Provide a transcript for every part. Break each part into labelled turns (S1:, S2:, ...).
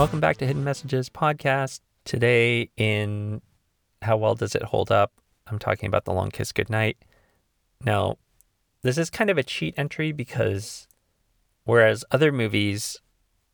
S1: Welcome back to Hidden Messages podcast. Today, in How Well Does It Hold Up? I'm talking about The Long Kiss Goodnight. Now, this is kind of a cheat entry because whereas other movies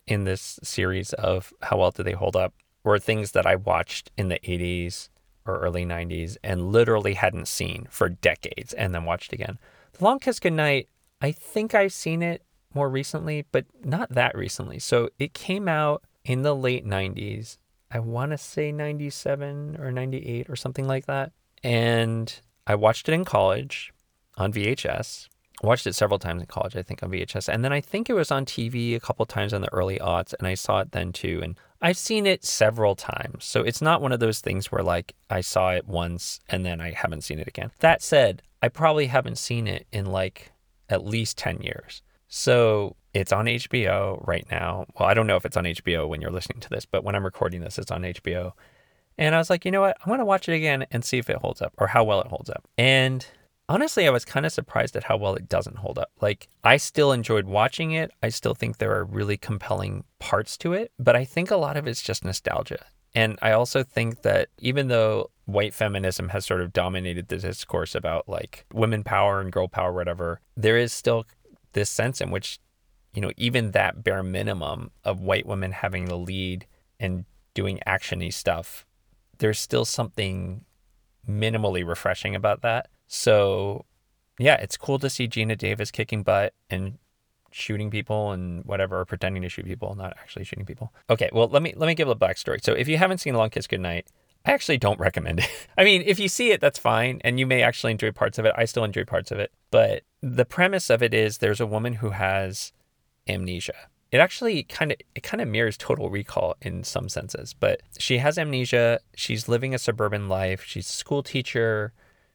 S1: in this series of How Well Do They Hold Up were things that I watched in the 80s or early 90s and literally hadn't seen for decades and then watched again. The Long Kiss Goodnight, I think I've seen it more recently, but not that recently. So it came out in the late 90s. I want to say 97 or 98 or something like that. And I watched it in college on VHS. watched it several times in college, I think, on VHS. And then I think it was on TV a couple times in the early aughts, and I saw it then too. And I've seen it several times. So it's not one of those things where like I saw it once and then I haven't seen it again. That said, I probably haven't seen it in like at least 10 years. So it's on HBO right now. Well, I don't know if it's on HBO when you're listening to this, but when I'm recording this, it's on HBO. And I was like, you know what? I want to watch it again and see if it holds up or how well it holds up. And honestly, I was kind of surprised at how well it doesn't hold up. Like, I still enjoyed watching it. I still think there are really compelling parts to it, but I think a lot of it's just nostalgia. And I also think that even though white feminism has sort of dominated the discourse about like women power and girl power, whatever, there is still this sense in which, you know, even that bare minimum of white women having the lead and doing actiony stuff, there's still something minimally refreshing about that. So, yeah, it's cool to see Geena Davis kicking butt and shooting people and whatever, pretending to shoot people, not actually shooting people. Okay, well, let me let me give a backstory. So, if you haven't seen Long Kiss Goodnight, I actually don't recommend it. I mean, if you see it, that's fine, and you may actually enjoy parts of it. I still enjoy parts of it, but the premise of it is there's a woman who has amnesia. It actually kind of it kind of mirrors Total Recall in some senses, but she has amnesia. She's living a suburban life. She's a school teacher.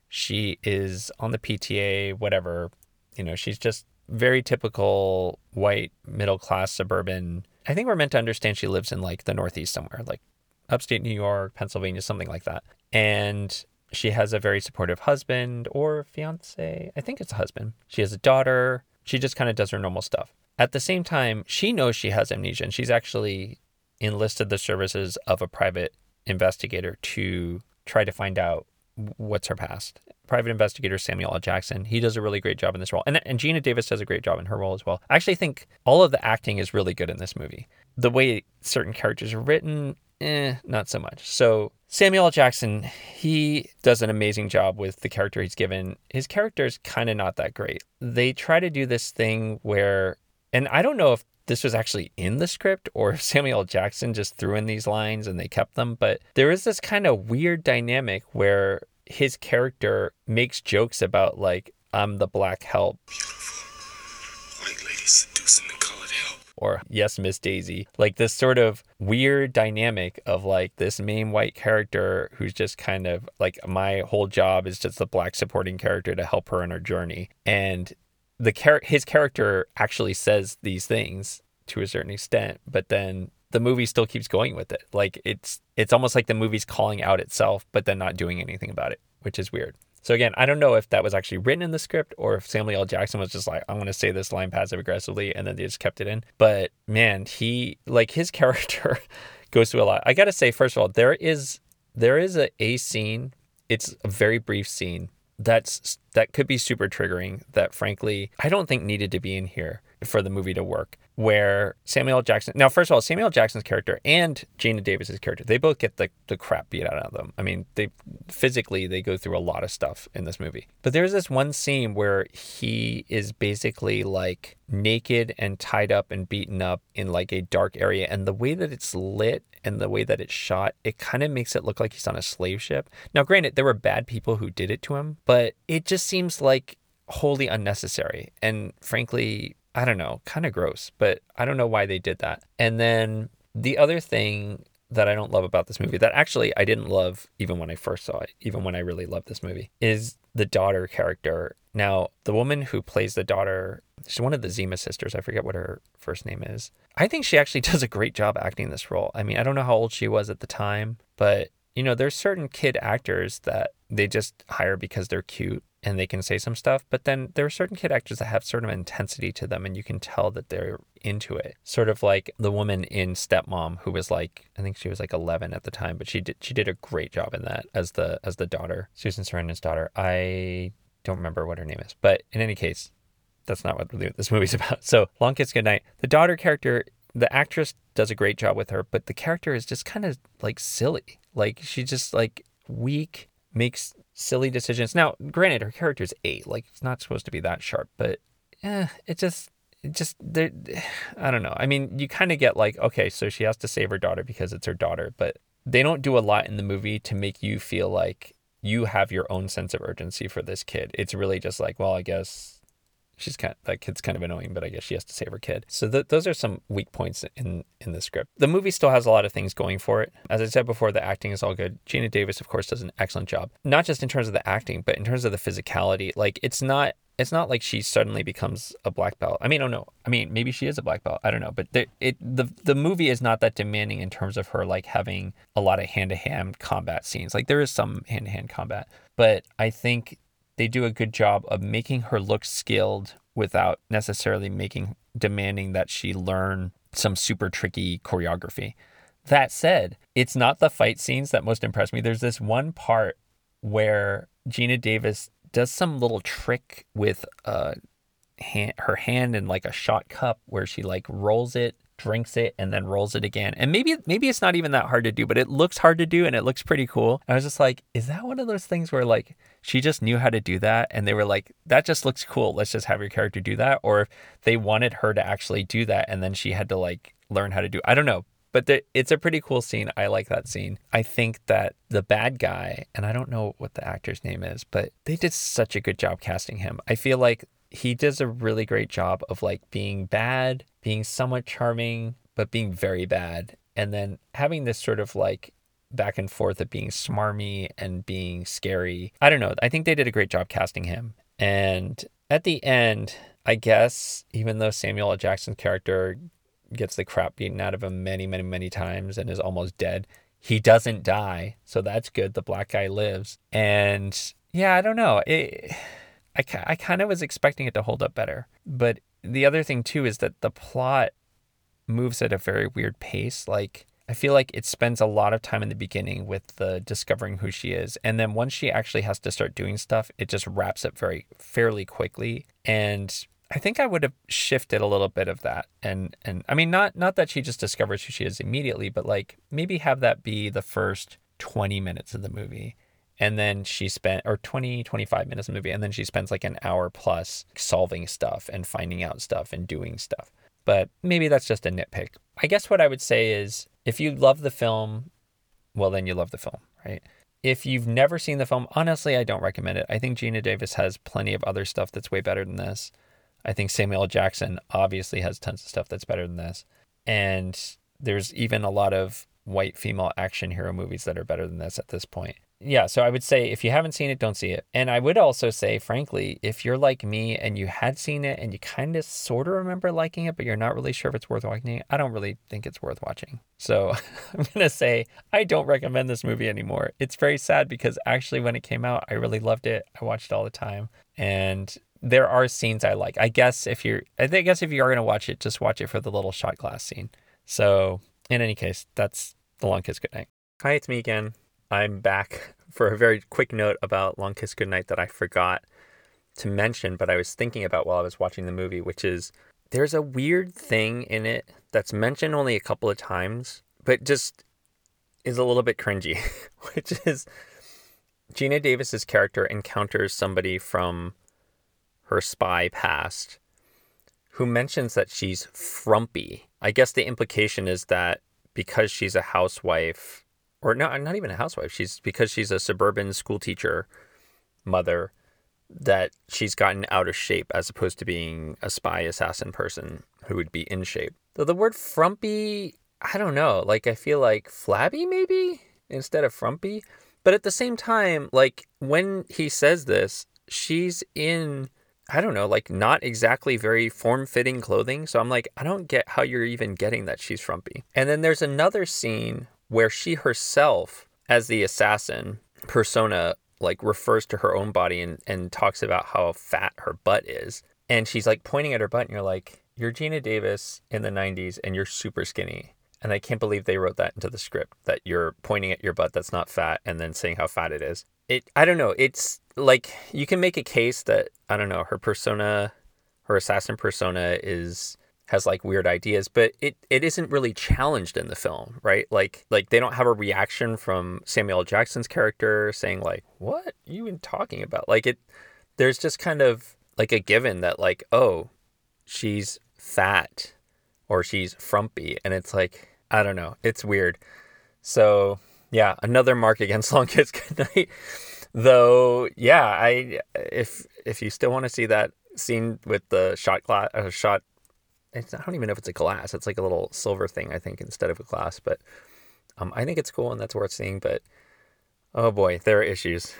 S1: She is on the PTA, whatever. You know, she's just very typical white middle class suburban. I think we're meant to understand she lives in like the Northeast somewhere, like upstate New York, Pennsylvania, something like that. And she has a very supportive husband or fiance. I think it's a husband. She has a daughter. She just kind of does her normal stuff. At the same time, she knows she has amnesia and she's actually enlisted the services of a private investigator to try to find out what's her past. Private investigator Samuel L. Jackson. He does a really great job in this role. And, and Geena Davis does a great job in her role as well. I actually think all of the acting is really good in this movie. The way certain characters are written, eh, not so much. So Samuel L. Jackson, he does an amazing job with the character he's given. His character is kind of not that great. They try to do this thing where, and I don't know if this was actually in the script or if Samuel L. Jackson just threw in these lines and they kept them, but there is this kind of weird dynamic where his character makes jokes about like I'm the black help.
S2: White lady seducing the colored help.
S1: Or yes, Miss Daisy. Like this sort of weird dynamic of like this main white character who's just kind of like my whole job is just the black supporting character to help her in her journey. And the char- his character actually says these things to a certain extent, but then the movie still keeps going with it. Like it's it's almost like the movie's calling out itself, but then not doing anything about it, which is weird. So again, I don't know if that was actually written in the script or if Samuel L. Jackson was just like, I'm gonna say this line passive aggressively, and then they just kept it in. But man, he like his character goes through a lot. I gotta say, first of all, there is there is a, a scene. It's a very brief scene that's that could be super triggering. That frankly, I don't think needed to be in here for the movie to work where Samuel Jackson. Now, first of all, Samuel Jackson's character and Geena Davis's character, they both get the, the crap beat out of them. I mean, they physically they go through a lot of stuff in this movie. But there's this one scene where he is basically like naked and tied up and beaten up in like a dark area, and the way that it's lit and the way that it's shot, it kind of makes it look like he's on a slave ship. Now, granted, there were bad people who did it to him, but it just seems like wholly unnecessary and frankly I don't know, kind of gross, but I don't know why they did that. And then the other thing that I don't love about this movie, that actually I didn't love even when I first saw it, even when I really loved this movie, is the daughter character. Now, the woman who plays the daughter, she's one of the Zima sisters. I forget what her first name is. I think she actually does a great job acting this role. I mean, I don't know how old she was at the time, but you know, there's certain kid actors that they just hire because they're cute and they can say some stuff, but then there are certain kid actors that have sort of intensity to them and you can tell that they're into it. Sort of like the woman in Stepmom who was like I think she was like 11 at the time, but she did she did a great job in that as the as the daughter, Susan Sarandon's daughter. I don't remember what her name is, but in any case, that's not what this movie's about. So, Long Kiss Goodnight. The daughter character, the actress does a great job with her, but the character is just kind of like silly. Like she's just like weak, makes silly decisions. Now, granted, her character's eight, like it's not supposed to be that sharp, but eh, it just, it just, there, I don't know. I mean, you kind of get like, okay, so she has to save her daughter because it's her daughter, but they don't do a lot in the movie to make you feel like you have your own sense of urgency for this kid. It's really just like, well, I guess she's kind of, that kid's kind of annoying, but I guess she has to save her kid. So th- those are some weak points in in the script. The movie still has a lot of things going for it. As I said before, the acting is all good. Geena Davis, of course, does an excellent job, not just in terms of the acting, but in terms of the physicality. Like it's not it's not like she suddenly becomes a black belt. I mean, oh no, I mean maybe she is a black belt. I don't know, but the, it the the movie is not that demanding in terms of her like having a lot of hand to hand combat scenes. Like there is some hand to hand combat, but I think they do a good job of making her look skilled without necessarily making demanding that she learn some super tricky choreography. That said, it's not the fight scenes that most impress me. There's this one part where Geena Davis does some little trick with uh, hand, her hand in like a shot cup where she like rolls it drinks it and then rolls it again. And maybe maybe it's not even that hard to do, but it looks hard to do and it looks pretty cool. I was just like, is that one of those things where like she just knew how to do that and they were like, that just looks cool. Let's just have your character do that. Or if they wanted her to actually do that and then she had to like learn how to do. I don't know. But the, it's a pretty cool scene. I like that scene. I think that the bad guy, and I don't know what the actor's name is, but they did such a good job casting him. I feel like he does a really great job of like being bad, being somewhat charming, but being very bad. And then having this sort of like back and forth of being smarmy and being scary. I don't know. I think they did a great job casting him. And at the end, I guess, even though Samuel L. Jackson's character gets the crap beaten out of him many, many, many times and is almost dead, he doesn't die. So that's good. The black guy lives. And yeah, I don't know. It I, I kind of was expecting it to hold up better. But the other thing, too, is that the plot moves at a very weird pace. Like, I feel like it spends a lot of time in the beginning with the discovering who she is. And then once she actually has to start doing stuff, it just wraps up very fairly quickly. And I think I would have shifted a little bit of that. And and I mean not not that she just discovers who she is immediately, but like maybe have that be the first 20 minutes of the movie and then she spent or 20 25 minutes of the movie and then she spends like an hour plus solving stuff and finding out stuff and doing stuff. But maybe that's just a nitpick. I guess what i would say is if you love the film well then you love the film right? If you've never seen the film honestly i don't recommend it. I think geena davis has plenty of other stuff that's way better than this. I think samuel jackson obviously has tons of stuff that's better than this. And there's even a lot of white female action hero movies that are better than this at this point yeah, so I would say if you haven't seen it, don't see it. And I would also say, frankly, if you're like me and you had seen it and you kind of sort of remember liking it, but you're not really sure if it's worth watching, I don't really think it's worth watching. So I'm going to say I don't recommend this movie anymore. It's very sad because actually, when it came out, I really loved it. I watched it all the time. And there are scenes I like. I guess if you're, I guess if you are going to watch it, just watch it for the little shot glass scene. So in any case, that's The Long Kiss Goodnight. Hi, it's me again. I'm back for a very quick note about Long Kiss Goodnight that I forgot to mention, but I was thinking about while I was watching the movie, which is there's a weird thing in it that's mentioned only a couple of times, but just is a little bit cringy, which is Geena Davis's character encounters somebody from her spy past who mentions that she's frumpy. I guess the implication is that because she's a housewife, or not not even a housewife. She's because she's a suburban school teacher mother that she's gotten out of shape as opposed to being a spy assassin person who would be in shape. Though the word frumpy, I don't know, like I feel like flabby maybe instead of frumpy. But at the same time, like when he says this, she's in I don't know, like not exactly very form fitting clothing. So I'm like, I don't get how you're even getting that she's frumpy. And then there's another scene where she herself, as the assassin persona, like refers to her own body and, and talks about how fat her butt is. And she's like pointing at her butt and you're like, You're Geena Davis in the 90s and you're super skinny. And I can't believe they wrote that into the script that you're pointing at your butt that's not fat and then saying how fat it is. It I don't know. It's like you can make a case that I don't know, her persona her assassin persona is has like weird ideas, but it, it isn't really challenged in the film, right? Like like they don't have a reaction from Samuel Jackson's character saying like, "What are you even talking about?" Like it there's just kind of like a given that like, "Oh, she's fat or she's frumpy." And it's like, I don't know. It's weird. So, yeah, another mark against Long Kiss Goodnight. Though, yeah, I if if you still want to see that scene with the shot glass uh, shot it's, I don't even know if it's a glass. It's like a little silver thing, I think, instead of a glass. But um, I think it's cool and that's worth seeing. But oh boy, there are issues.